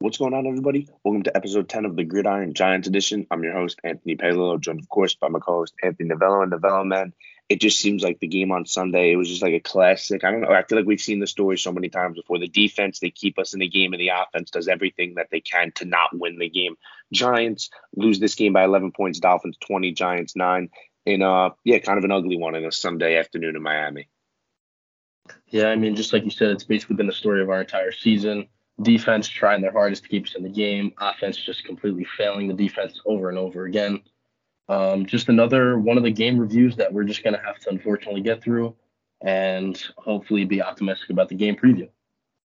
What's going on, everybody? Welcome to episode 10 of the Gridiron Giants edition. I'm your host, Anthony Palillo, joined, of course, by my co host, Anthony Novello. And Novello, man, it just seems like the game on Sunday, it was just like a classic. I don't know. I feel like we've seen the story so many times before. The defense, they keep us in the game, and the offense does everything that they can to not win the game. Giants lose this game by 11 points, Dolphins 20, Giants 9. And, uh, yeah, kind of an ugly one in a Sunday afternoon in Miami. Yeah, I mean, just like you said, it's basically been the story of our entire season defense trying their hardest to keep us in the game, offense just completely failing the defense over and over again. Um, just another one of the game reviews that we're just going to have to unfortunately get through and hopefully be optimistic about the game preview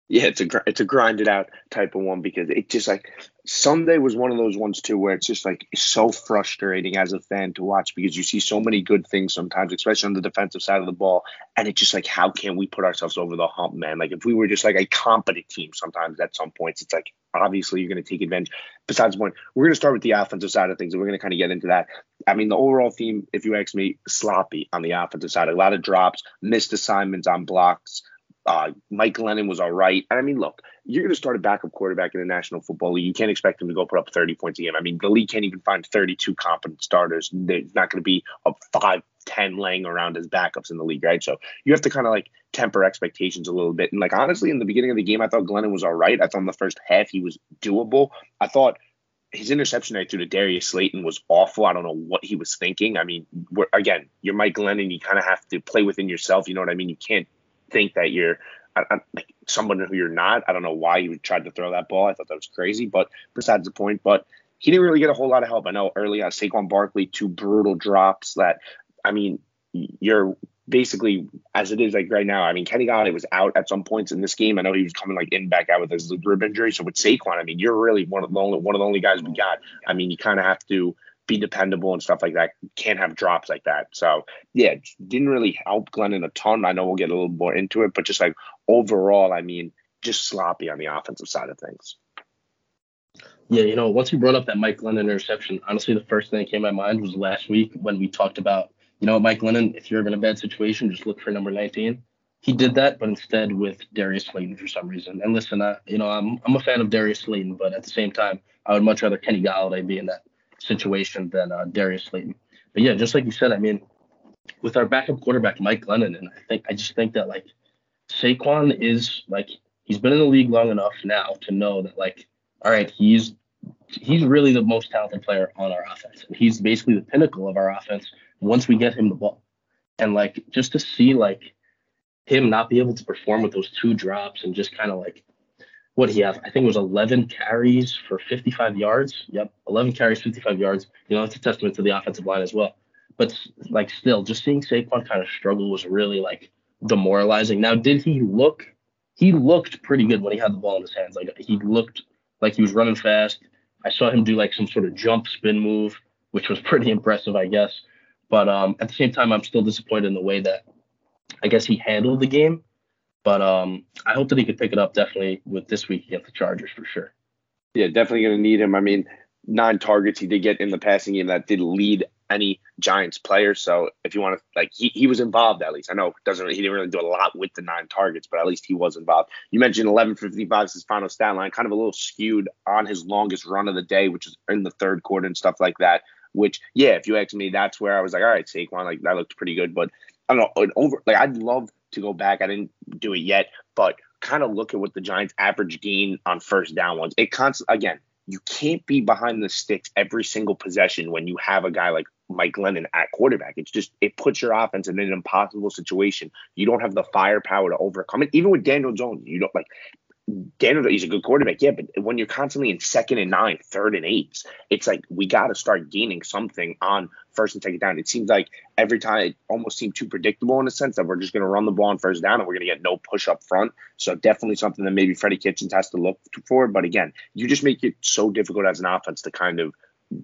yeah, it's a it's a grinded out type of one because it just like Sunday was one of those ones too where it's just like so frustrating as a fan to watch because you see so many good things sometimes, especially on the defensive side of the ball, and it's just like how can we put ourselves over the hump, man? Like if we were just like a competent team, sometimes at some points it's like obviously you're going to take advantage. Besides point, we're going to start with the offensive side of things, and we're going to kind of get into that. I mean, the overall theme, if you ask me, sloppy on the offensive side, a lot of drops, missed assignments on blocks. Uh, Mike Glennon was all right. I mean, look, you're going to start a backup quarterback in the National Football League. You can't expect him to go put up 30 points a game. I mean, the league can't even find 32 competent starters. There's not going to be a 5 10 laying around as backups in the league, right? So you have to kind of like temper expectations a little bit. And like, honestly, in the beginning of the game, I thought Glennon was all right. I thought in the first half he was doable. I thought his interception I threw to Darius Slayton was awful. I don't know what he was thinking. I mean, again, you're Mike Glennon. You kind of have to play within yourself. You know what I mean? You can't think that you're I, I, like someone who you're not. I don't know why you tried to throw that ball. I thought that was crazy, but besides the point. But he didn't really get a whole lot of help. I know early on Saquon Barkley, two brutal drops that, I mean, you're basically as it is like right now. I mean, Kenny Golladay was out at some points in this game. I know he was coming like in back out with his rib injury. So with Saquon, I mean, you're really one of the only one of the only guys we got. I mean, you kind of have to be dependable and stuff like that. Can't have drops like that. So yeah, didn't really help Glennon a ton. I know we'll get a little more into it, but just like overall, I mean, just sloppy on the offensive side of things. Yeah, you know, once you brought up that Mike Glennon interception, honestly, the first thing that came to my mind was last week when we talked about, you know, Mike Glennon, if you're in a bad situation, just look for number 19. He did that, but instead with Darius Slayton for some reason. And listen, I, you know, I'm I'm a fan of Darius Slayton, but at the same time, I would much rather Kenny Golladay be in that situation than uh, Darius Slayton. But yeah, just like you said, I mean, with our backup quarterback Mike Glennon, and I think I just think that like Saquon is like he's been in the league long enough now to know that like all right, he's he's really the most talented player on our offense, and he's basically the pinnacle of our offense once we get him the ball. And like just to see like him not be able to perform with those two drops and just kind of like what he have? I think it was 11 carries for 55 yards. Yep, 11 carries, 55 yards. You know, it's a testament to the offensive line as well. But like, still, just seeing Saquon kind of struggle was really like demoralizing. Now, did he look? He looked pretty good when he had the ball in his hands. Like he looked like he was running fast. I saw him do like some sort of jump spin move, which was pretty impressive, I guess. But um, at the same time, I'm still disappointed in the way that I guess he handled the game. But um, I hope that he could pick it up definitely with this week against the Chargers for sure. Yeah, definitely going to need him. I mean, nine targets he did get in the passing game that did lead any Giants player. So if you want to, like, he, he was involved at least. I know doesn't he didn't really do a lot with the nine targets, but at least he was involved. You mentioned 11:55 is his final stat line, kind of a little skewed on his longest run of the day, which is in the third quarter and stuff like that. Which, yeah, if you ask me, that's where I was like, all right, Saquon, like that looked pretty good. But I don't know, over like I'd love to go back. I didn't do it yet, but kind of look at what the Giants' average gain on first down was. It constantly again, you can't be behind the sticks every single possession when you have a guy like Mike Glennon at quarterback. It's just it puts your offense in an impossible situation. You don't have the firepower to overcome it. Even with Daniel Jones, you don't like Daniel, he's a good quarterback, yeah, but when you're constantly in second and nine, third and eights, it's like we got to start gaining something on first and take it down. It seems like every time it almost seemed too predictable in a sense that we're just going to run the ball on first down and we're going to get no push up front. So definitely something that maybe Freddie Kitchens has to look for. But again, you just make it so difficult as an offense to kind of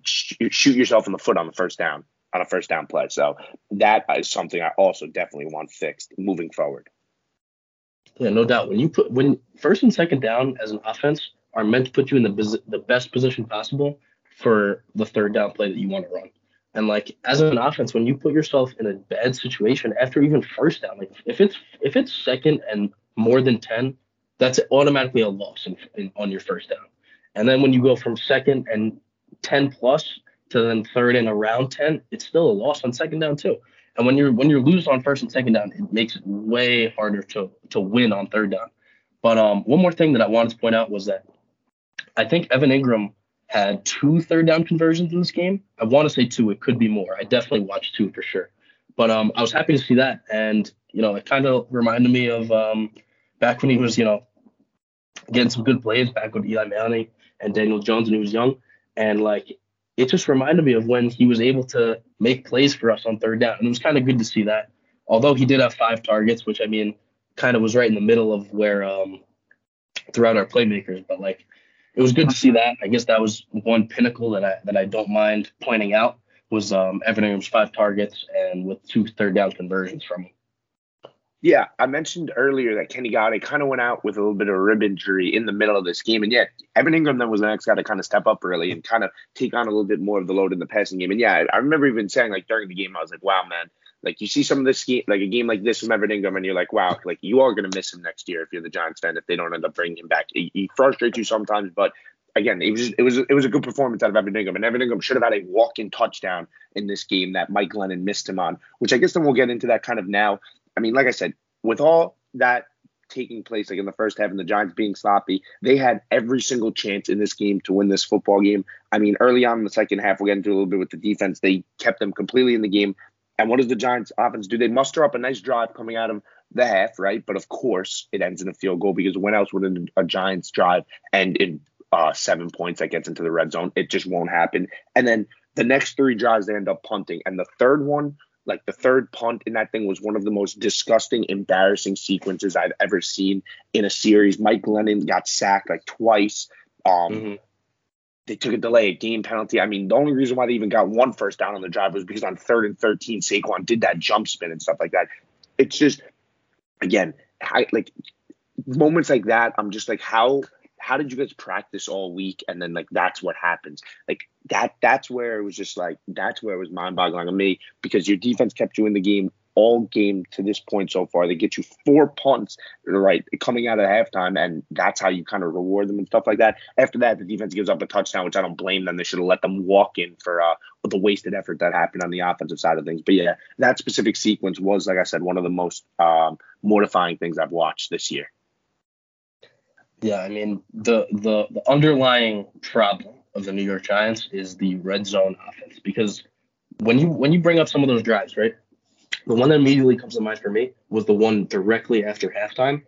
shoot yourself in the foot on the first down on a first down play. So that is something I also definitely want fixed moving forward. Yeah, no doubt. When you put when first and second down as an offense are meant to put you in the the best position possible for the third down play that you want to run. And like as an offense, when you put yourself in a bad situation after even first down, like if it's if it's second and more than ten, that's automatically a loss in, in, on your first down. And then when you go from second and 10 plus to then third and around 10, it's still a loss on second down too. And when you're when you're losing on first and second down, it makes it way harder to to win on third down. But um, one more thing that I wanted to point out was that I think Evan Engram had two third down conversions in this game. I want to say two. It could be more. I definitely watched two for sure. But um, I was happy to see that, and you know, it kind of reminded me of um, back when he was, you know, getting some good plays back with Eli Manning and Daniel Jones when he was young, and like it just reminded me of when he was able to make plays for us on third down, and it was kind of good to see that. Although he did have five targets, which I mean, kind of was right in the middle of where um, throughout our playmakers, but like it was good to see that. I guess that was one pinnacle that I that I don't mind pointing out was um, Evan Engram's five targets and with two third down conversions from him. Yeah, I mentioned earlier that Kenny Golladay kind of went out with a little bit of a rib injury in the middle of this game, and yet Evan Engram then was the next guy to kind of step up early and kind of take on a little bit more of the load in the passing game. And yeah, I remember even saying like during the game, I was like, "Wow, man, like you see some of this game, like a game like this from Evan Engram, and you're like, wow, like you are gonna miss him next year if you're the Giants fan if they don't end up bringing him back. He, frustrates you sometimes, but again, it was it was it was a good performance out of Evan Engram, and Evan Engram should have had a walk-in touchdown in this game that Mike Glennon missed him on. Which I guess then we'll get into that kind of now. I mean, like I said, with all that taking place like in the first half and the Giants being sloppy, they had every single chance in this game to win this football game. I mean, early on in the second half, we'll get into a little bit with the defense. They kept them completely in the game. And what does the Giants offense do? They muster up a nice drive coming out of the half, right? But of course, it ends in a field goal because when else would a Giants drive end in uh, seven points that gets into the red zone? It just won't happen. And then the next three drives, they end up punting. And the third one, like the third punt in that thing was one of the most disgusting, embarrassing sequences I've ever seen in a series. Mike Glennon got sacked like twice. Um, mm-hmm they took a delay, a game penalty. I mean, the only reason why they even got one first down on the drive was because on third and 13, Saquon did that jump spin and stuff like that. It's just, again, I, like moments like that, I'm just like, how how did you guys practice all week and then like that's what happens like that that's where it was just like that's where it was mind boggling to me because your defense kept you in the game all game to this point so far. They get you four punts, right, coming out of halftime, and that's how you kind of reward them and stuff like that. After that, the defense gives up a touchdown, which I don't blame them. They should have let them walk in for uh, the wasted effort that happened on the offensive side of things. But yeah, that specific sequence was, like I said, one of the most um, mortifying things I've watched this year. Yeah, I mean the the the underlying problem of the New York Giants is the red zone offense because when you when you bring up some of those drives, right? The one that immediately comes to mind for me was the one directly after halftime.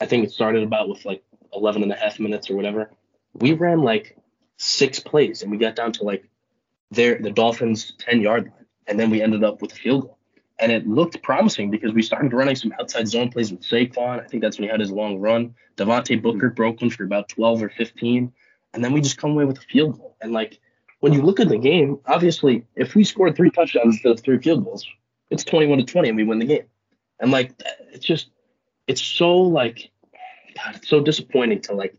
I think it started about with like 11 and a half minutes or whatever. We ran like six plays and we got down to like their the Dolphins 10 yard line, and then we ended up with a field goal. And it looked promising because we started running some outside zone plays with Saquon. I think that's when he had his long run. Devontae Booker broke one for about 12 or 15, and then we just come away with a field goal. And like when you look at the game, obviously, if we scored three touchdowns instead of three field goals, it's 21 to 20 and we win the game. And like it's just it's so like God, it's so disappointing to like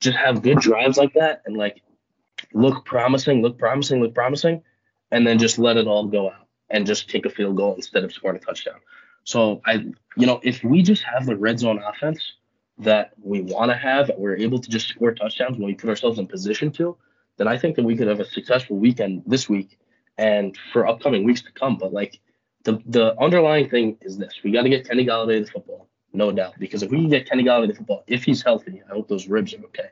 just have good drives like that and like look promising, look promising, look promising, and then just let it all go out and just take a field goal instead of scoring a touchdown. So I you know, if we just have the red zone offense that we want to have, we're able to just score touchdowns when we put ourselves in position to, then I think that we could have a successful weekend this week and for upcoming weeks to come. But like the the underlying thing is this: we got to get Kenny Golladay the football, no doubt. Because if we can get Kenny Golladay the football, if he's healthy, I hope those ribs are okay.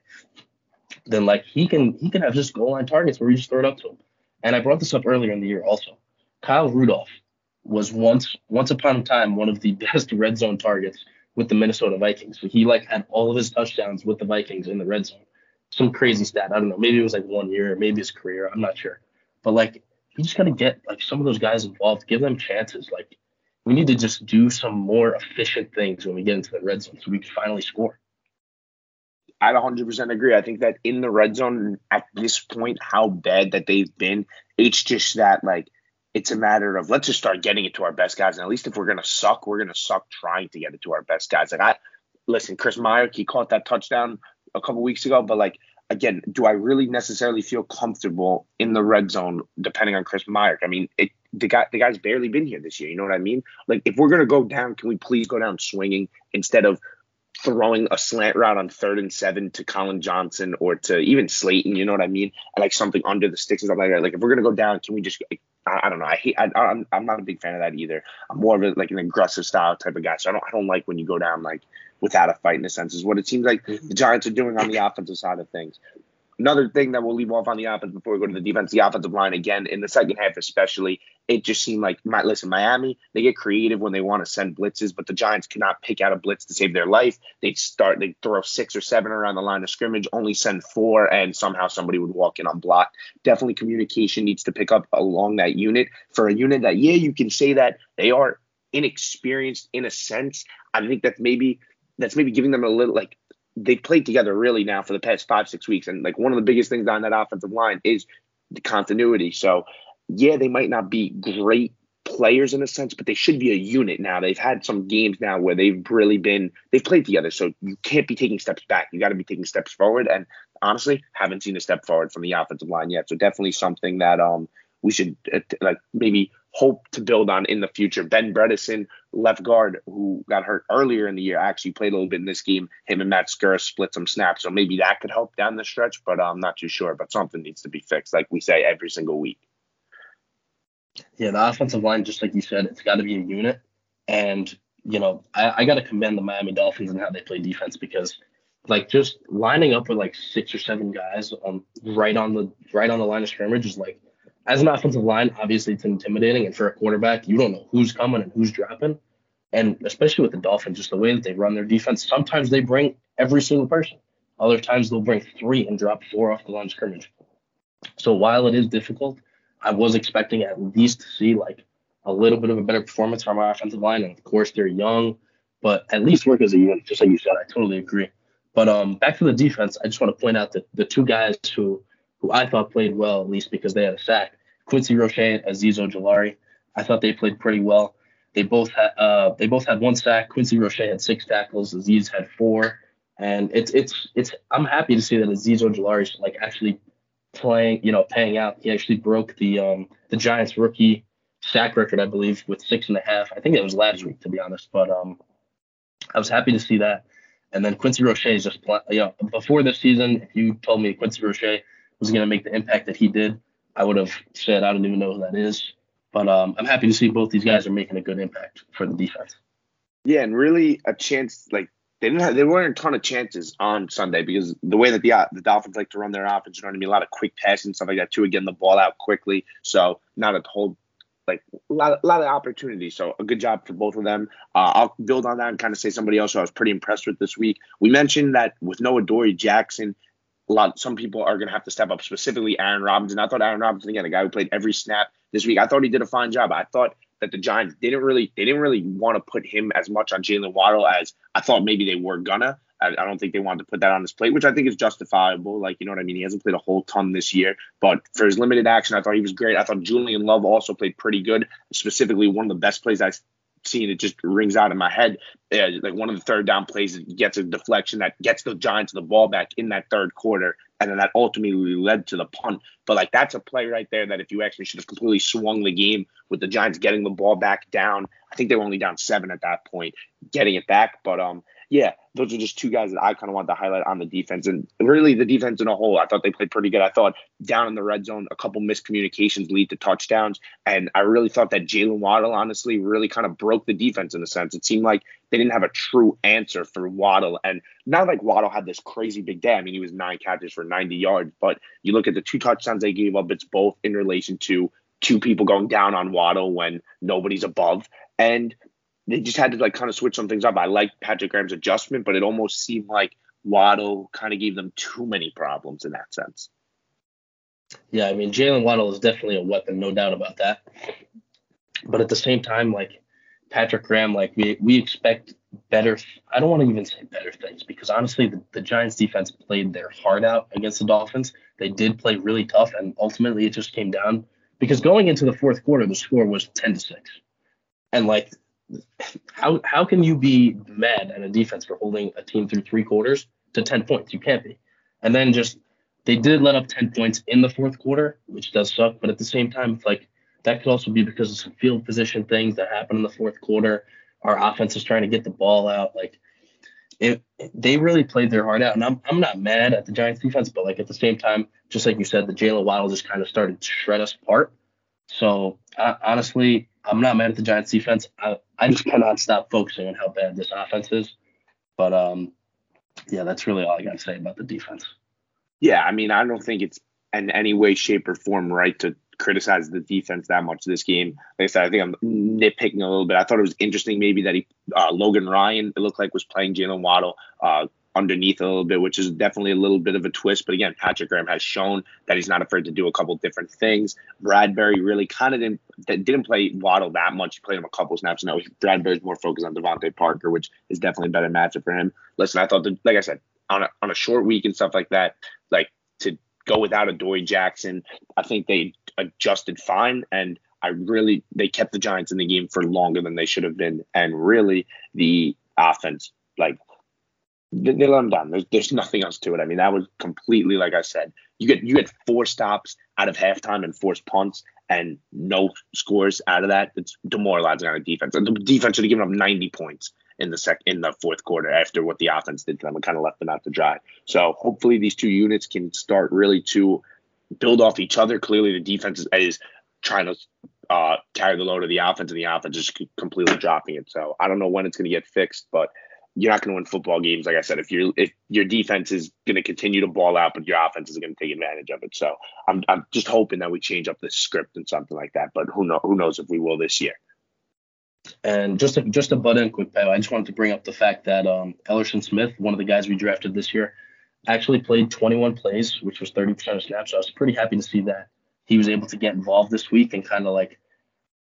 Then like he can he can have just goal line targets where we just throw it up to him. And I brought this up earlier in the year also. Kyle Rudolph was once once upon a time one of the best red zone targets with the Minnesota Vikings. He like had all of his touchdowns with the Vikings in the red zone. Some crazy stat. I don't know. Maybe it was like one year, maybe his career. I'm not sure. But like you just got to get like some of those guys involved, give them chances. Like we need to just do some more efficient things when we get into the red zone so we can finally score. I 100% agree. I think that in the red zone at this point, how bad that they've been, it's just that like it's a matter of let's just start getting it to our best guys. And at least if we're gonna suck, we're gonna suck trying to get it to our best guys. Like I listen, Chris Meyer, he caught that touchdown a couple weeks ago, but like again, do I really necessarily feel comfortable in the red zone depending on Chris Meyer? I mean, it, the guy the guy's barely been here this year. You know what I mean? Like if we're gonna go down, can we please go down swinging instead of throwing a slant route on third and seven to Collin Johnson or to even Slayton, you know what I mean? Like something under the sticks and stuff like that. Like if we're gonna go down, can we just? I, I don't know. I hate. I, I'm I'm not a big fan of that either. I'm more of a, like an aggressive style type of guy. So I don't I don't like when you go down like without a fight in a sense. Is what it seems like mm-hmm. the Giants are doing on the offensive side of things. Another thing that we'll leave off on the offense before we go to the defense, the offensive line again in the second half, especially, it just seemed like my listen, Miami, they get creative when they want to send blitzes, but the Giants cannot pick out a blitz to save their life. They start, they throw six or seven around the line of scrimmage, only send four, and somehow somebody would walk in unblocked. Definitely communication needs to pick up along that unit. For a unit that, yeah, you can say that they are inexperienced in a sense. I think that's maybe that's maybe giving them a little like they played together really now for the past five six weeks, and like one of the biggest things on that offensive line is the continuity. So yeah, they might not be great players in a sense, but they should be a unit now. They've had some games now where they've really been they've played together. So you can't be taking steps back. You got to be taking steps forward. And honestly, haven't seen a step forward from the offensive line yet. So definitely something that um we should uh, like maybe hope to build on in the future. Ben Bredeson, left guard, who got hurt earlier in the year, actually played a little bit in this game. Him and Matt Skura split some snaps, so maybe that could help down the stretch, but I'm not too sure. But something needs to be fixed, like we say every single week. Yeah, the offensive line, just like you said, it's got to be a unit. And, you know, I, I got to commend the Miami Dolphins and how they play defense because, like, just lining up with like six or seven guys on right on the right on the line of scrimmage is like as an offensive line, obviously it's intimidating, and for a quarterback, you don't know who's coming and who's dropping. And especially with the Dolphins, just the way that they run their defense, sometimes they bring every single person. Other times they'll bring three and drop four off the line of scrimmage. So while it is difficult, I was expecting at least to see like a little bit of a better performance from our offensive line. And of course they're young, but at least work as a unit, just like you said. I totally agree. But um, back to the defense, I just want to point out that the two guys who who I thought played well, at least because they had a sack. Quincy Roche and Azeez Ojulari. I thought they played pretty well. They both had uh, they both had one sack. Quincy Roche had six tackles. Azeez had four. And it's it's it's I'm happy to see that Azeez Ojulari like actually playing, you know, paying out. He actually broke the um the Giants rookie sack record, I believe, with six and a half. I think it was last week, to be honest. But um, I was happy to see that. And then Quincy Roche is just, you know, before this season, if you told me Quincy Roche was going to make the impact that he did, I would have said I don't even know who that is. But um, I'm happy to see both these guys are making a good impact for the defense. Yeah, and really a chance like they didn't have, there weren't a ton of chances on Sunday because the way that the the Dolphins like to run their offense, you know what I mean, a lot of quick passing and stuff like that too, getting the ball out quickly. So not a whole like a lot, a lot of opportunities. So a good job for both of them. Uh, I'll build on that and kind of say somebody else who I was pretty impressed with this week. We mentioned that with no Adoree Jackson, lot. Some people are going to have to step up specifically aaron robinson. I thought aaron robinson again a guy who played every snap this week i thought he did a fine job. I thought that the giants didn't really they didn't really want to put him as much on jaylen waddle as i thought maybe they were gonna. I, I don't think they wanted to put that on his plate which i think is justifiable like you know what i mean? He hasn't played a whole ton this year but for his limited action i thought he was great. I thought julian love also played pretty good specifically one of the best plays i seeing it just rings out in my head. Like one of the third down plays that gets a deflection that gets the Giants the ball back in that third quarter, and then that ultimately led to the punt. But like that's a play right there that if you actually should have completely swung the game with the Giants getting the ball back down. I think they were only down seven at that point, getting it back. But um, yeah, those are just two guys that I kind of want to highlight on the defense. And really, the defense in a whole, I thought they played pretty good. I thought down in the red zone, a couple miscommunications lead to touchdowns. And I really thought that Jaylen Waddle, honestly, really kind of broke the defense in a sense. It seemed like they didn't have a true answer for Waddle. And not like Waddle had this crazy big day. I mean, he was nine catches for 90 yards. But you look at the two touchdowns they gave up, it's both in relation to two people going down on Waddle when nobody's above. And they just had to like kind of switch some things up. I like Patrick Graham's adjustment, but it almost seemed like Waddle kind of gave them too many problems in that sense. Yeah, I mean Jaylen Waddle is definitely a weapon, no doubt about that. But at the same time, like Patrick Graham, like we we expect better. I don't want to even say better things because honestly, the, the Giants defense played their heart out against the Dolphins. They did play really tough, and ultimately it just came down because going into the fourth quarter, the score was ten to six, and like how how can you be mad at a defense for holding a team through three quarters to 10 points? You can't be. And then just they did let up 10 points in the fourth quarter, which does suck. But at the same time, it's like that could also be because of some field position things that happen in the fourth quarter. Our offense is trying to get the ball out. Like it, they really played their heart out. And I'm, I'm not mad at the Giants defense, but like at the same time, just like you said, the Jaylen Waddle just kind of started to shred us apart. So uh, honestly, I'm not mad at the Giants defense. I, I just cannot stop focusing on how bad this offense is. But um, yeah, that's really all I got to say about the defense. Yeah, I mean, I don't think it's in any way, shape, or form right to criticize the defense that much this game. Like I said, I think I'm nitpicking a little bit. I thought it was interesting maybe that he uh, Logan Ryan it looked like was playing Jaylen Waddle uh, underneath a little bit, which is definitely a little bit of a twist. But again, Patrick Graham has shown that he's not afraid to do a couple different things. Bradberry really kind of didn't didn't play Waddle that much. He played him a couple snaps. Now Bradberry's more focused on DeVante Parker, which is definitely a better matchup for him. Listen, I thought that, like I said, on a on a short week and stuff like that, like to go without Adoree Jackson, I think they adjusted fine and I really they kept the Giants in the game for longer than they should have been, and really the offense like they, let them down. There's there's nothing else to it. I mean that was completely like I said. You get you get four stops out of halftime and forced punts and no scores out of that. It's demoralizing on a defense. And the defense should have given up 90 points in the sec in the fourth quarter after what the offense did to them and kind of left them out to dry. So hopefully these two units can start really to build off each other. Clearly, the defense is, is trying to uh, carry the load of the offense, and the offense is completely dropping it. So I don't know when it's going to get fixed, but you're not going to win football games, like I said, if you if your defense is going to continue to ball out, but your offense is going to take advantage of it. So I'm I'm just hoping that we change up the script and something like that. But who know who knows if we will this year. And just to, just to butt in quick, Pal, I just wanted to bring up the fact that um, Elerson Smith, one of the guys we drafted this year, actually played 21 plays, which was 30% of snaps. So I was pretty happy to see that he was able to get involved this week and kind of like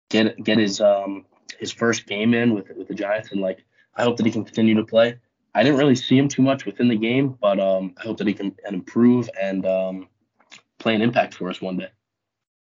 get get his um his first game in with with the Giants and like I hope that he can continue to play. I didn't really see him too much within the game, but um I hope that he can improve and um play an impact for us one day.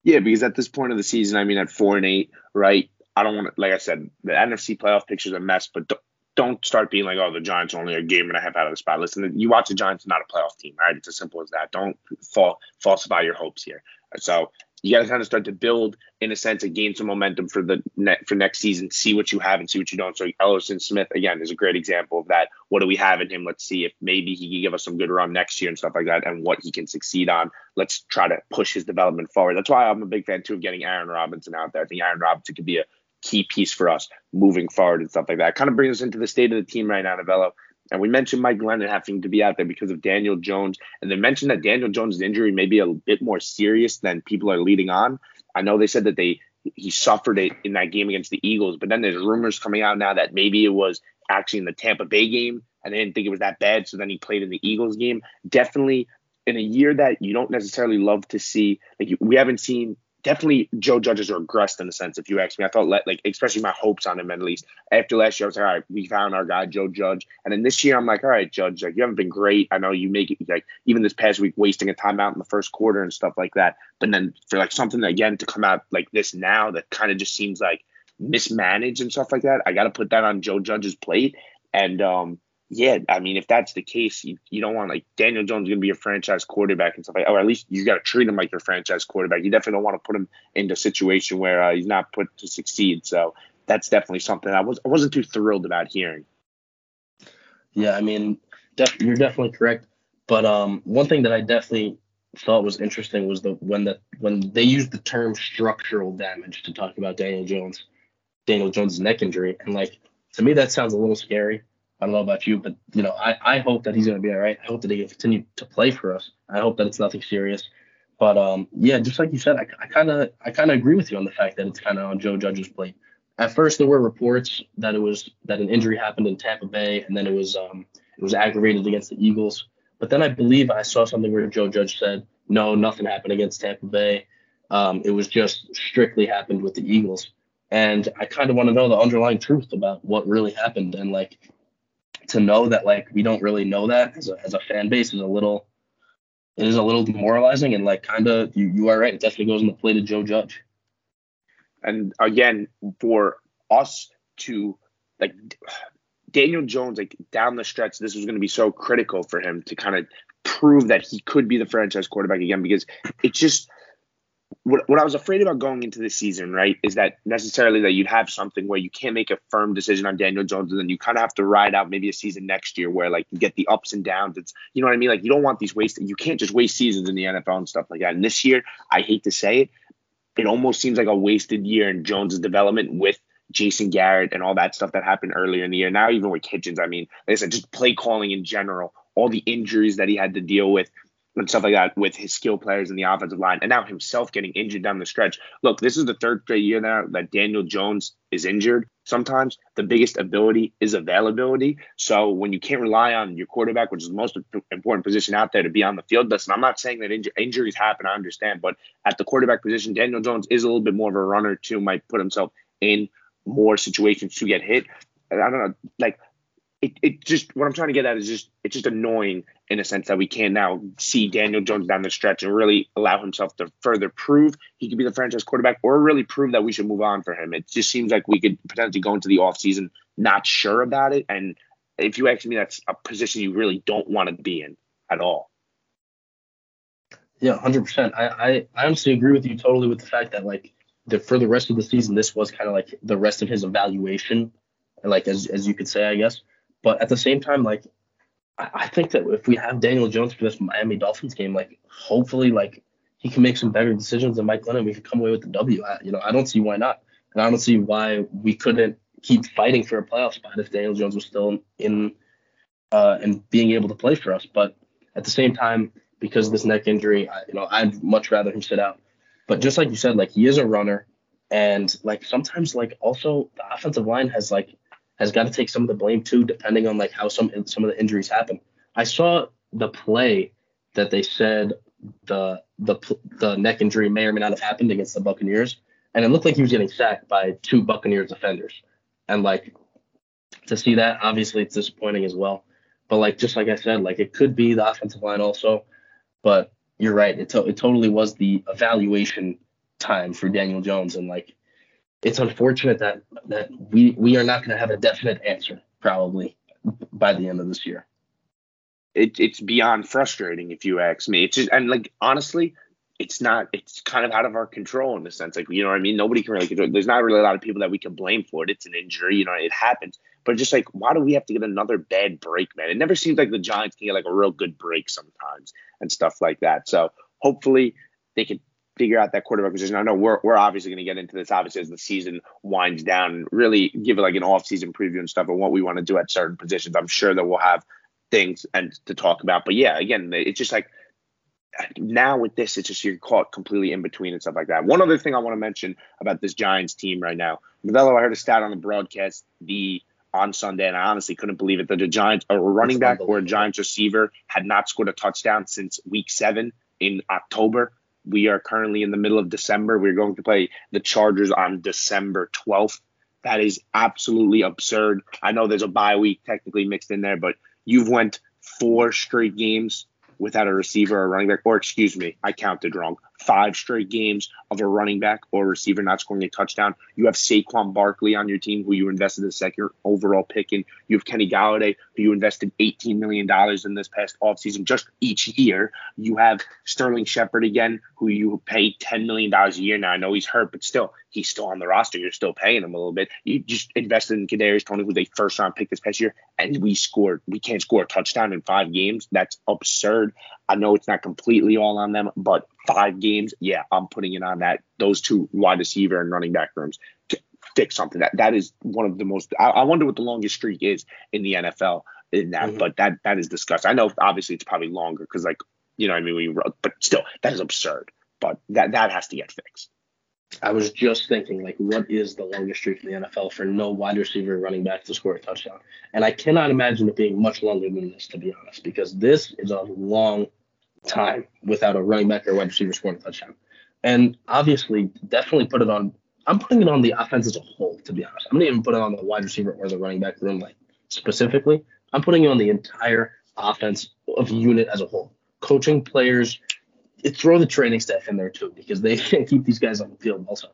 Yeah, because at this point of the season, I mean, at four and eight, right? I don't want to, like I said, the NFC playoff picture is a mess, but don't start being like, oh, the Giants are only a game and a half out of the spot. Listen, you watch the Giants, not a playoff team, right? It's as simple as that. Don't fall, falsify your hopes here. So you got to kind of start to build, in a sense, and gain some momentum for the net for next season. See what you have and see what you don't. So Elerson Smith again is a great example of that. What do we have in him? Let's see if maybe he can give us some good run next year and stuff like that, and what he can succeed on. Let's try to push his development forward. That's why I'm a big fan too of getting Aaron Robinson out there. I think Aaron Robinson could be a key piece for us moving forward and stuff like that. Kind of brings us into the state of the team right now, Novello. And we mentioned Mike Glennon having to be out there because of Daniel Jones. And they mentioned that Daniel Jones' injury may be a bit more serious than people are leading on. I know they said that they he suffered it in that game against the Eagles, but then there's rumors coming out now that maybe it was actually in the Tampa Bay game and they didn't think it was that bad. So then he played in the Eagles game. Definitely in a year that you don't necessarily love to see, like we haven't seen definitely Joe Judge has regressed in a sense. If you ask me, I thought like especially my hopes on him at least after last year. I was like, all right, we found our guy Joe Judge, and then this year I'm like, all right, Judge, like you haven't been great. I know you make it like even this past week wasting a timeout in the first quarter and stuff like that. But then for like something again to come out like this now that kind of just seems like mismanaged and stuff like that, I got to put that on Joe Judge's plate. And um, yeah, I mean, if that's the case, you, you don't want like Daniel Jones going to be a franchise quarterback and stuff like, or at least you got to treat him like your franchise quarterback. You definitely don't want to put him into a situation where uh, he's not put to succeed. So that's definitely something I was I wasn't too thrilled about hearing. Yeah, I mean, def- you're definitely correct. But um, one thing that I definitely thought was interesting was the when the when they used the term structural damage to talk about Daniel Jones, Daniel Jones' neck injury, and like to me that sounds a little scary I don't know about you, but you know, I, I hope that he's going to be all right. I hope that he can continue to play for us. I hope that it's nothing serious. But um, yeah, just like you said, I kind of I kind of agree with you on the fact that it's kind of on Joe Judge's plate. At first, there were reports that it was that an injury happened in Tampa Bay, and then it was um, it was aggravated against the Eagles. But then I believe I saw something where Joe Judge said, no, nothing happened against Tampa Bay. Um, it was just strictly happened with the Eagles. And I kind of want to know the underlying truth about what really happened. And like, to know that like we don't really know that as a, as a fan base is a little it is a little demoralizing and like kind of you, you are right. It definitely goes in the plate of joe judge. And again for us to like daniel jones like down the stretch this was going to be so critical for him to kind of prove that he could be the franchise quarterback again because it's just what, what I was afraid about going into the season, right, is that necessarily that you'd have something where you can't make a firm decision on Daniel Jones, and then you kind of have to ride out maybe a season next year where like you get the ups and downs. It's you know what I mean. Like you don't want these wasted. You can't just waste seasons in the NFL and stuff like that. And this year, I hate to say it, it almost seems like a wasted year in Jones's development with Jason Garrett and all that stuff that happened earlier in the year. Now even with Kitchens, I mean, like I said, just play calling in general, all the injuries that he had to deal with and stuff like that with his skill players in the offensive line, and now himself getting injured down the stretch. Look, this is the third straight year now that Daniel Jones is injured. Sometimes the biggest ability is availability. So when you can't rely on your quarterback, which is the most important position out there to be on the field, listen, I'm not saying that inj- injuries happen. I understand, but at the quarterback position, Daniel Jones is a little bit more of a runner too. Might put himself in more situations to get hit. I don't know, like it, it just what I'm trying to get at is just it's just annoying in a sense that we can now see Daniel Jones down the stretch and really allow himself to further prove he could be the franchise quarterback or really prove that we should move on for him. It just seems like we could potentially go into the offseason not sure about it. And if you ask me, that's a position you really don't want to be in at all. Yeah, hundred percent. I, I I honestly agree with you totally with the fact that like the for the rest of the season, this was kind of like the rest of his evaluation, like as as you could say, I guess. But at the same time, like I, think that if we have Daniel Jones for this Miami Dolphins game, like hopefully like he can make some better decisions than Mike Glennon. We can come away with the W. I, you know, I don't see why not, and I don't see why we couldn't keep fighting for a playoff spot if Daniel Jones was still in uh, and being able to play for us. But at the same time, because of this neck injury, I, you know, I'd much rather him sit out. But just like you said, like he is a runner, and like sometimes like also the offensive line has like has got to take some of the blame too, depending on like how some some of the injuries happen. I saw the play that they said the the the neck injury may or may not have happened against the Buccaneers, and it looked like he was getting sacked by two Buccaneers defenders. And like to see that, obviously it's disappointing as well. But like just like I said, like it could be the offensive line also. But you're right, it to- it totally was the evaluation time for Daniel Jones, and like it's unfortunate that that we we are not going to have a definite answer probably by the end of this year. It, it's beyond frustrating if you ask me. It's just and like honestly, it's not. It's kind of out of our control in the sense like you know what I mean. Nobody can really control. There's not really a lot of people that we can blame for it. It's an injury, you know, it happens. But just like why do we have to get another bad break, man? It never seems like the Giants can get like a real good break sometimes and stuff like that. So hopefully they can figure out that quarterback position. I know we're, we're obviously going to get into this obviously as the season winds down and really give it like an off season preview and stuff and what we want to do at certain positions. I'm sure that we'll have things and to talk about. But yeah, again, it's just like now with this, it's just you're caught completely in between and stuff like that. One other thing I want to mention about this Giants team right now, Novello, I heard a stat on the broadcast the on Sunday, and I honestly couldn't believe it that a Giants, a running back or a Giants receiver had not scored a touchdown since week seven in October. We are currently in the middle of December. We're going to play the Chargers on December 12th. That is absolutely absurd. I know there's a bye week technically mixed in there, but you've went four straight games without a receiver or running back, or excuse me, I counted wrong five straight games of a running back or receiver not scoring a touchdown. You have Saquon Barkley on your team, who you invested the second overall pick in. You have Kenny Golladay, who you invested $18 million in this past offseason just each year. You have Sterling Shepard again, who you pay $10 million a year. Now, I know he's hurt, but still, he's still on the roster. You're still paying him a little bit. You just invested in Kadarius Toney, who's a first round pick this past year, and we scored. We can't score a touchdown in five games. That's absurd. I know it's not completely all on them, but five games, yeah, I'm putting it on that those two wide receiver and running back rooms to fix something. That that is one of the most. I, I wonder what the longest streak is in the NFL in that, mm-hmm. but that that is disgusting. I know obviously it's probably longer because like you know I mean we but still that is absurd. But that that has to get fixed. I was just thinking, like, what is the longest streak in the NFL for no wide receiver running back to score a touchdown? And I cannot imagine it being much longer than this, to be honest, because this is a long time without a running back or wide receiver scoring a touchdown. And obviously, definitely put it on. I'm putting it on the offense as a whole, to be honest. I'm not even put it on the wide receiver or the running back room, like specifically. I'm putting it on the entire offense of unit as a whole. Coaching players, it, throw the training staff in there too, because they can't keep these guys on the field also.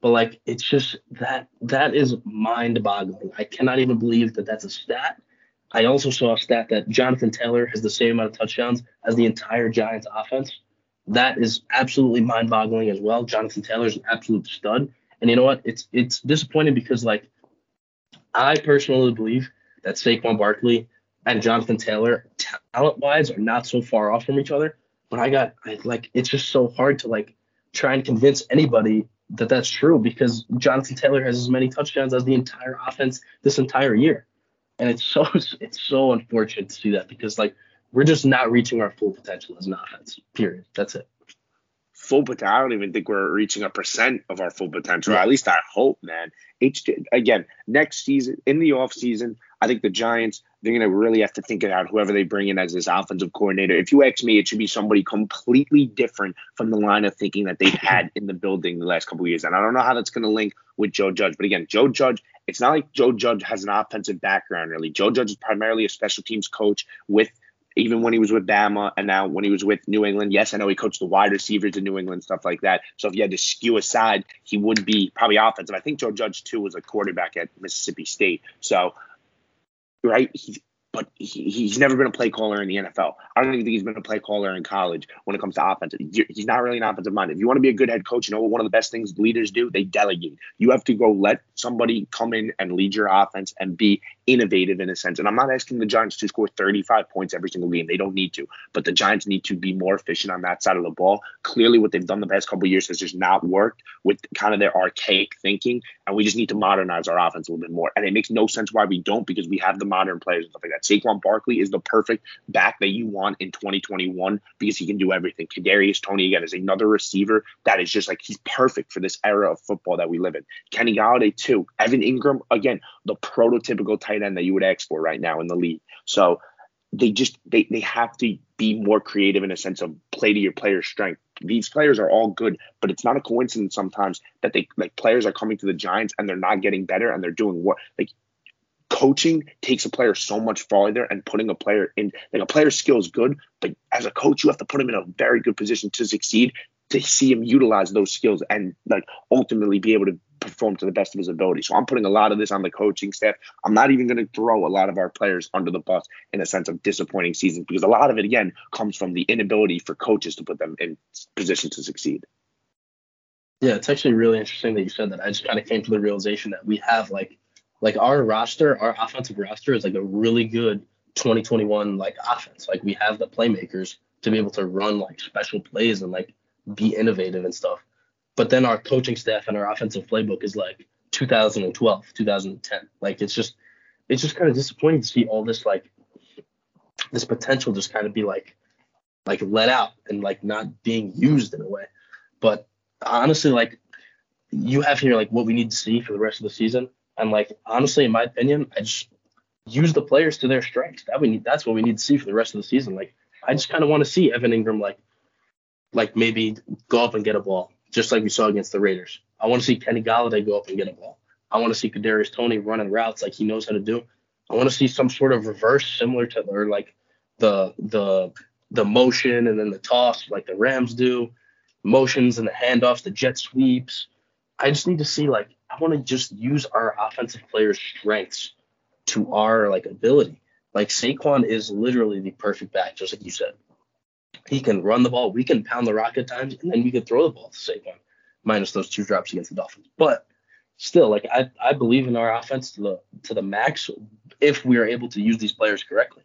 But like, it's just that that is mind-boggling. I cannot even believe that that's a stat I also saw a stat that Jonathan Taylor has the same amount of touchdowns as the entire Giants offense. that is absolutely mind-boggling as well. Jonathan Taylor is an absolute stud, and you know what? It's it's disappointing because like I personally believe that Saquon Barkley and Jonathan Taylor, talent-wise, are not so far off from each other. But I got I, like it's just so hard to like try and convince anybody that that's true because Jonathan Taylor has as many touchdowns as the entire offense this entire year, and it's so it's so unfortunate to see that because like we're just not reaching our full potential as an offense. Period. That's it. Full potential. I don't even think we're reaching a percent of our full potential. Yeah. At least I hope, man. H again next season in the off season. I think the Giants they're gonna really have to think about whoever they bring in as this offensive coordinator. If you ask me, it should be somebody completely different from the line of thinking that they've had in the building the last couple years. And I don't know how that's gonna link with Joe Judge. But again, Joe Judge, it's not like Joe Judge has an offensive background really. Joe Judge is primarily a special teams coach with even when he was with Bama and now when he was with New England. Yes, I know he coached the wide receivers in New England, stuff like that. So if you had to skew aside, he would be probably offensive. I think Joe Judge, too, was a quarterback at Mississippi State. So, right, he's but he, he's never been a play caller in the NFL. I don't even think he's been a play caller in college when it comes to offense. He's not really an offensive mind. If you want to be a good head coach, you know what one of the best things leaders do? They delegate. You have to go let somebody come in and lead your offense and be innovative in a sense. And I'm not asking the Giants to score 35 points every single game. They don't need to. But the Giants need to be more efficient on that side of the ball. Clearly, what they've done the past couple years has just not worked with kind of their archaic thinking. And we just need to modernize our offense a little bit more. And it makes no sense why we don't because we have the modern players and stuff like that. Saquon Barkley is the perfect back that you want in 2021 because he can do everything. Kadarius Toney again is another receiver that is just like he's perfect for this era of football that we live in. Kenny Golladay too. Evan Engram, again, the prototypical tight end that you would ask for right now in the league. So they just they they have to be more creative in a sense of play to your player's strength. These players are all good, but it's not a coincidence sometimes that they like players are coming to the Giants and they're not getting better and they're doing what like coaching takes a player so much farther and putting a player in like a player's skill is good, but as a coach you have to put him in a very good position to succeed to see him utilize those skills and like ultimately be able to perform to the best of his ability. So I'm putting a lot of this on the coaching staff. I'm not even going to throw a lot of our players under the bus in a sense of disappointing seasons because a lot of it again comes from the inability for coaches to put them in position to succeed. Yeah, it's actually really interesting that you said that. I just kind of came to the realization that we have like like our roster, our offensive roster is like a really good 2021 like offense. Like we have the playmakers to be able to run like special plays and like be innovative and stuff. But then our coaching staff and our offensive playbook is like 2012, 2010. Like it's just it's just kind of disappointing to see all this like this potential just kind of be like like let out and like not being used in a way. But honestly, like you have here like what we need to see for the rest of the season. And like honestly, in my opinion, I just use the players to their strengths. That we need that's what we need to see for the rest of the season. Like I just kind of want to see Evan Engram like like maybe go up and get a ball just like we saw against the Raiders. I want to see Kenny Golladay go up and get a ball. I want to see Kadarius Toney running routes like he knows how to do. I want to see some sort of reverse similar to or like the the the motion and then the toss like the Rams do, motions and the handoffs, the jet sweeps. I just need to see like I want to just use our offensive players' strengths to our like ability. Like Saquon is literally the perfect back, just like you said. He can run the ball. We can pound the rock at times, and then we can throw the ball to Saquon, minus those two drops against the Dolphins. But still, like I, I believe in our offense to the to the max if we are able to use these players correctly.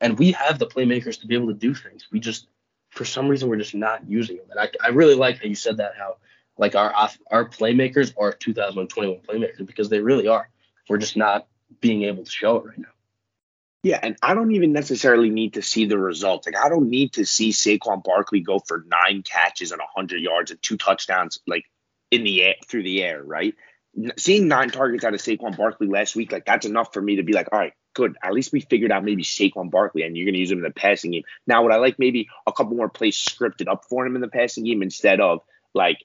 And we have the playmakers to be able to do things. We just for some reason we're just not using them. And I, I really like how you said that how like our our playmakers are 2021 playmakers because they really are. We're just not being able to show it right now. Yeah, and I don't even necessarily need to see the results. Like I don't need to see Saquon Barkley go for nine catches and 100 yards and two touchdowns like in the air through the air, right? Seeing nine targets out of Saquon Barkley last week, like that's enough for me to be like, all right, good. At least we figured out maybe Saquon Barkley, and you're going to use him in the passing game. Now, would I like maybe a couple more plays scripted up for him in the passing game instead of like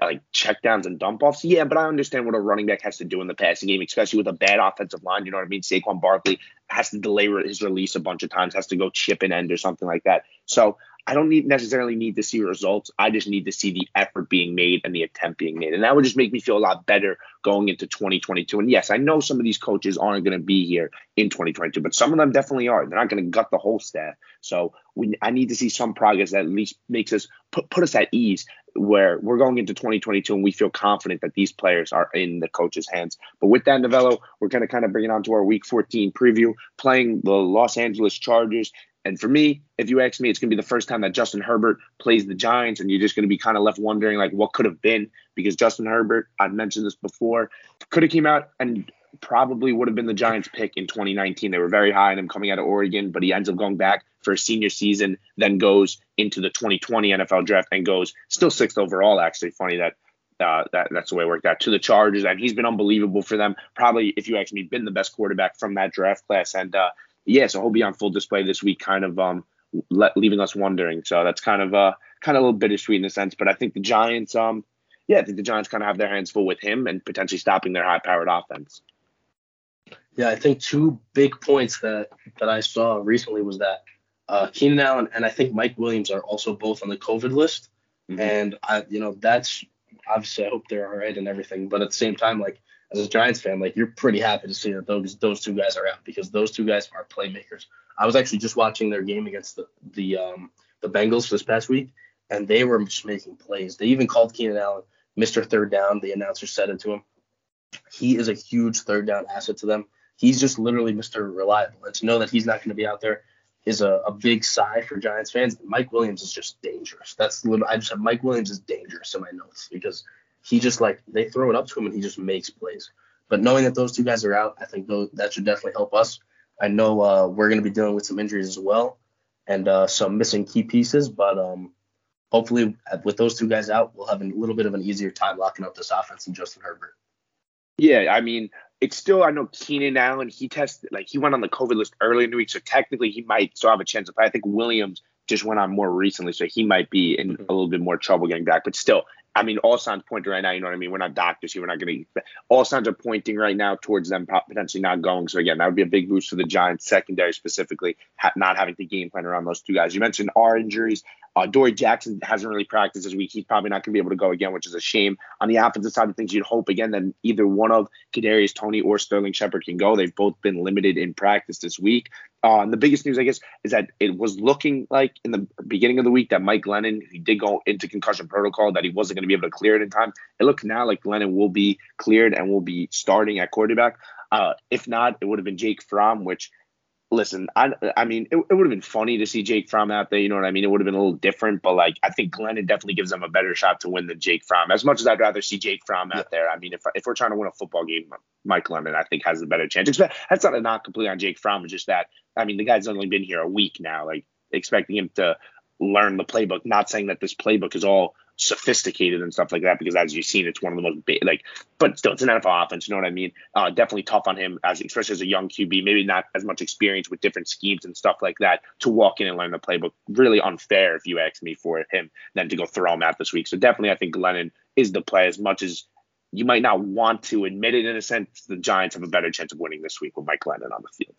like checkdowns and dump offs. Yeah, but I understand what a running back has to do in the passing game, especially with a bad offensive line. You know what I mean? Saquon Barkley has to delay his release a bunch of times, has to go chip and end or something like that. So I don't need necessarily need to see results. I just need to see the effort being made and the attempt being made. And that would just make me feel a lot better going into 2022. And yes, I know some of these coaches aren't going to be here in 2022, but some of them definitely are. They're not going to gut the whole staff. So we, I need to see some progress that at least makes us put, put us at ease where we're going into 2022 and we feel confident that these players are in the coach's hands. But with that, Novello, we're going to kind of bring it on to our week 14 preview, playing the Los Angeles Chargers. And for me, if you ask me, it's going to be the first time that Justin Herbert plays the Giants, and you're just going to be kind of left wondering like what could have been because Justin Herbert, I've mentioned this before, could have came out and probably would have been the Giants pick in 2019. They were very high on him coming out of Oregon, but he ends up going back for a senior season, then goes into the 2020 NFL draft and goes still sixth overall. Actually, funny that uh, that that's the way it worked out to the Chargers, and he's been unbelievable for them. Probably, if you ask me, been the best quarterback from that draft class, and uh, yeah, so he'll be on full display this week, kind of um, le- leaving us wondering. So that's kind of uh, kind of a little bittersweet in a sense, but I think the Giants, um, yeah, I think the Giants kind of have their hands full with him and potentially stopping their high-powered offense. Yeah, I think two big points that that I saw recently was that uh, Keenan Allen and I think Mike Williams are also both on the COVID list, mm-hmm. and I, you know, that's obviously I hope they're all right and everything, but at the same time, like as a Giants fan, like you're pretty happy to see that those those two guys are out because those two guys are playmakers. I was actually just watching their game against the the um the Bengals this past week, and they were just making plays. They even called Keenan Allen Mr. Third Down. The announcer said it to him. He is a huge third down asset to them. He's just literally Mr. Reliable. And to know that he's not going to be out there is a, a big sigh for Giants fans. Mike Williams is just dangerous. That's I just have Mike Williams is dangerous in my notes because he just like they throw it up to him and he just makes plays. But knowing that those two guys are out, I think those, that should definitely help us. I know uh, we're going to be dealing with some injuries as well and uh, some missing key pieces, but um, hopefully with those two guys out, we'll have a little bit of an easier time locking up this offense and Justin Herbert. Yeah, I mean, it's still I know Keenan Allen he tested like he went on the COVID list early in the week, so technically he might still have a chance. But I think Williams just went on more recently, so he might be in mm-hmm. a little bit more trouble getting back. But still, I mean, all signs pointing right now. You know what I mean? We're not doctors here. We're not going to. All signs are pointing right now towards them potentially not going. So again, that would be a big boost for the Giants secondary specifically, ha- not having to game plan around those two guys. You mentioned our injuries. Uh, Adoree Jackson hasn't really practiced this week. He's probably not going to be able to go again, which is a shame. On the offensive side of things, you'd hope again that either one of Kadarius Toney or Sterling Shepard can go. They've both been limited in practice this week. Uh, and the biggest news, I guess, is that it was looking like in the beginning of the week that Mike Glennon, he did go into concussion protocol, that he wasn't going to be able to clear it in time. It looks now like Glennon will be cleared and will be starting at quarterback. Uh, if not, it would have been Jake Fromm, which listen, I I mean, it, it would have been funny to see Jake Fromm out there. You know what I mean? It would have been a little different, but like I think Glennon definitely gives them a better shot to win than Jake Fromm. As much as I'd rather see Jake Fromm out there, I mean, if if we're trying to win a football game, Mike Glennon I think has a better chance. That's not a knock completely on Jake Fromm. It's just that I mean, the guy's only been here a week now. Like expecting him to learn the playbook. Not saying that this playbook is all sophisticated and stuff like that because as you've seen it's one of the most big, like but still it's an NFL offense you know what I mean? Uh, definitely tough on him as especially as a young QB maybe not as much experience with different schemes and stuff like that to walk in and learn the playbook. Really unfair if you ask me for him than to go throw him out this week. So definitely I think Glennon is the play as much as you might not want to admit it in a sense the Giants have a better chance of winning this week with Mike Glennon on the field.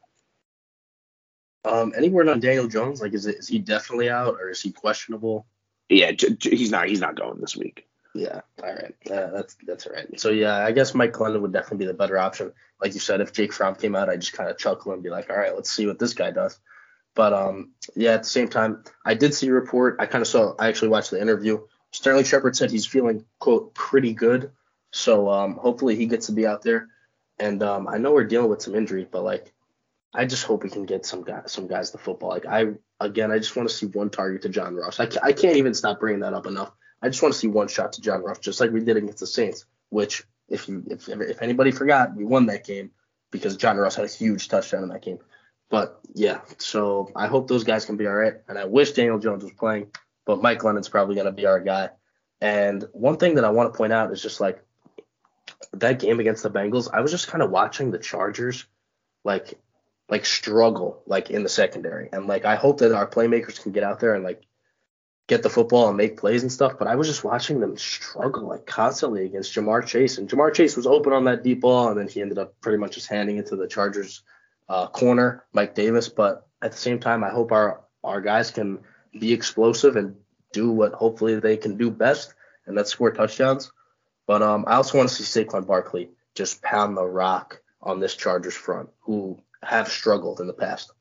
Um any word on Daniel Jones? Like is it is he definitely out or is he questionable yeah, j- j- he's not. He's not going this week. Yeah, all right. Uh, that's that's all right. So yeah, I guess Mike Glennon would definitely be the better option. Like you said, if Jake Fromm came out, I'd just kind of chuckle and be like, all right, let's see what this guy does. But um, yeah, at the same time, I did see a report. I kind of saw. I actually watched the interview. Sterling Shepard said he's feeling quote pretty good. So um, hopefully he gets to be out there. And um, I know we're dealing with some injuries, but like I just hope we can get some guys, some guys the football. Like I, again, I just want to see one target to John Ross. I, I can't even stop bringing that up enough. I just want to see one shot to John Ross, just like we did against the Saints. Which, if you, if, if anybody forgot, we won that game because John Ross had a huge touchdown in that game. But yeah, so I hope those guys can be all right. And I wish Daniel Jones was playing, but Mike Glennon's probably gonna be our guy. And one thing that I want to point out is just like that game against the Bengals. I was just kind of watching the Chargers, like like struggle like in the secondary. And like I hope that our playmakers can get out there and like get the football and make plays and stuff. But I was just watching them struggle like constantly against Ja'Marr Chase. And Ja'Marr Chase was open on that deep ball, and then he ended up pretty much just handing it to the Chargers uh, corner, Mike Davis. But at the same time, I hope our our guys can be explosive and do what hopefully they can do best, and that's score touchdowns. But um, I also want to see Saquon Barkley just pound the rock on this Chargers front, who have struggled in the past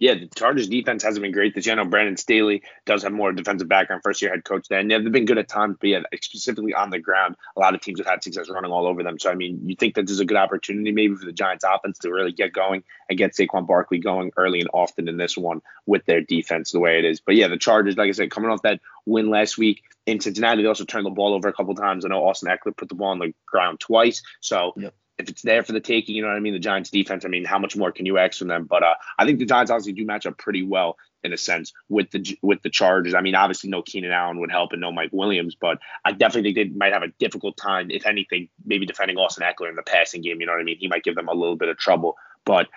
yeah, the Chargers defense hasn't been great this year. I know Brandon Staley does have more defensive background, first year head coach there, and they've been good at times, but yeah, specifically on the ground, a lot of teams have had success running all over them. So I mean, you think that there's a good opportunity maybe for the Giants offense to really get going and get Saquon Barkley going early and often in this one with their defense the way it is. But yeah, the Chargers, like I said, coming off that win last week in Cincinnati, they also turned the ball over a couple times. I know Austin Ekeler put the ball on the ground twice. So yep if it's there for the taking, you know what I mean? The Giants defense, I mean, how much more can you ask from them? But uh, I think the Giants obviously do match up pretty well in a sense with the with the Chargers. I mean, obviously no Keenan Allen would help and no Mike Williams, but I definitely think they might have a difficult time, if anything, maybe defending Austin Ekeler in the passing game. You know what I mean? He might give them a little bit of trouble. But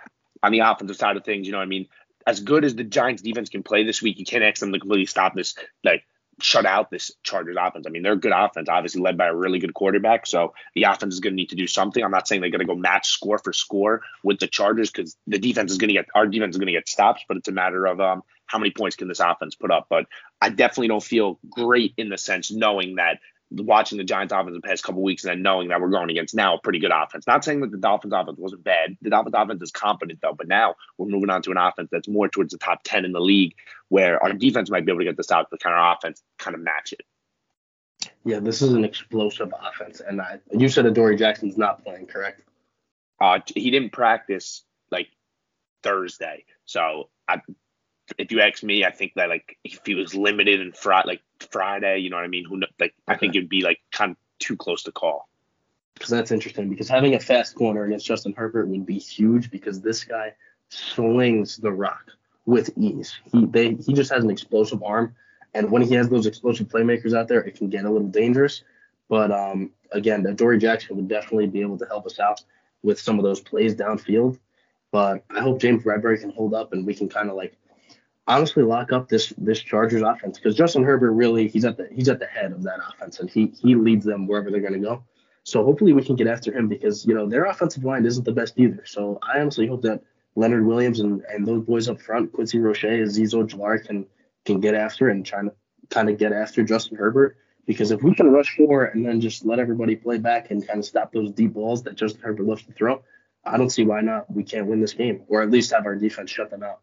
on the offensive side of things, you know what I mean? As good as the Giants defense can play this week, you can't ask them to completely stop this like shut out this Chargers offense. I mean, they're a good offense, obviously led by a really good quarterback. So the offense is going to need to do something. I'm not saying they're going to go match score for score with the Chargers because the defense is going to get our defense is going to get stops, but it's a matter of um, how many points can this offense put up. But I definitely don't feel great in the sense knowing that watching the Giants offense the past couple weeks and then knowing that we're going against now a pretty good offense. Not saying that the Dolphins offense wasn't bad. The Dolphins offense is competent though, but now we're moving on to an offense that's more towards the top 10 in the league where our defense might be able to get the stop, but kind of our offense kind of match it. Yeah, this is an explosive offense. And I, you said Adoree Jackson's not playing, correct? Uh, he didn't practice like Thursday. So I, if you ask me, I think that like if he was limited in Friday, like Friday, you know what I mean? Who like I think it'd be like kind of too close to call. Because that's interesting. Because having a fast corner against Justin Herbert would be huge because this guy slings the rock with ease. He they he just has an explosive arm, and when he has those explosive playmakers out there, it can get a little dangerous. But um, again, Adoree Jackson would definitely be able to help us out with some of those plays downfield. But I hope James Bradberry can hold up and we can kind of like honestly lock up this this Chargers offense because Justin Herbert really he's at the he's at the head of that offense and he he leads them wherever they're going to go. So hopefully we can get after him because you know their offensive line isn't the best either. So I honestly hope that Leonard Williams and, and those boys up front, Quincy Roche, Azeez Ojulari can can get after and try to kind of get after Justin Herbert. Because if we can rush for and then just let everybody play back and kind of stop those deep balls that Justin Herbert loves to throw, I don't see why not. We can't win this game, or at least have our defense shut them out.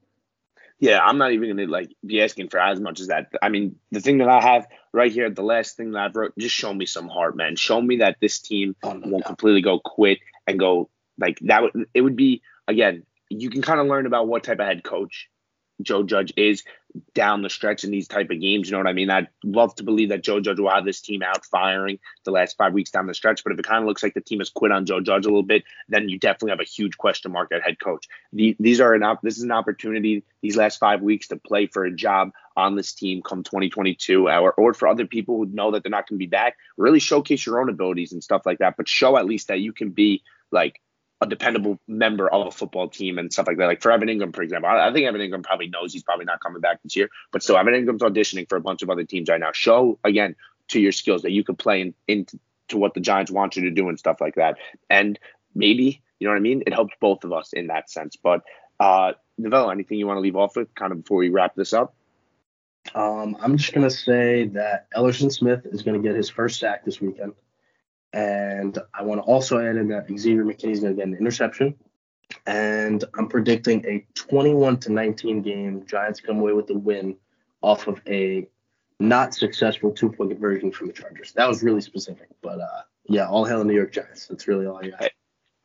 Yeah, I'm not even gonna like be asking for as much as that. I mean, the thing that I have right here, the last thing that I've wrote, just show me some heart, man. Show me that this team oh, no won't completely go quit and go like that. Would it would be again? You can kind of learn about what type of head coach Joe Judge is down the stretch in these type of games. You know what I mean? I'd love to believe that Joe Judge will have this team out firing the last five weeks down the stretch. But if it kind of looks like the team has quit on Joe Judge a little bit, then you definitely have a huge question mark at head coach. The, these are an op- this is an opportunity these last five weeks to play for a job on this team come 2022, uh, or, or for other people who know that they're not going to be back. Really showcase your own abilities and stuff like that, but show at least that you can be like a dependable member of a football team and stuff like that. Like for Evan Engram, for example, I, I, think Evan Engram probably knows he's probably not coming back this year, but still, Evan Engram's auditioning for a bunch of other teams right now. Show again to your skills that you can play in, into to what the Giants want you to do and stuff like that. And maybe you know what I mean. It helps both of us in that sense. But uh, Novello, anything you want to leave off with, kind of before we wrap this up? Um, I'm just gonna say that Elerson Smith is gonna get his first sack this weekend. And I want to also add in that Xavier McKinney is going to get an interception. And I'm predicting a 21 to 19 game. Giants come away with the win off of a not successful two point conversion from the Chargers. That was really specific, but uh, yeah, all hail New York Giants. That's really all I got. Hey,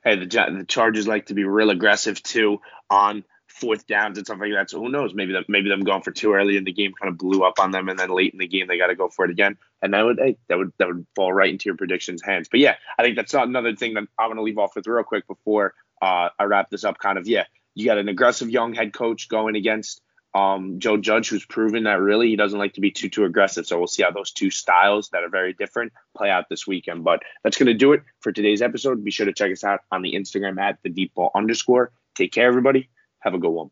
hey the the Chargers like to be real aggressive too on fourth downs and stuff like that. So who knows? Maybe that maybe them going for two early in the game kind of blew up on them, and then late in the game they got to go for it again, and that would hey, that would that would fall right into your predictions hands. But yeah, I think that's not another thing that I'm going to leave off with real quick before uh, I wrap this up. Kind of yeah, you got an aggressive young head coach going against um, Joe Judge, who's proven that really he doesn't like to be too too aggressive. So we'll see how those two styles that are very different play out this weekend. But that's to do it for today's episode. Be sure to check us out on the Instagram at the deep ball underscore. Take care, everybody. Have a good one.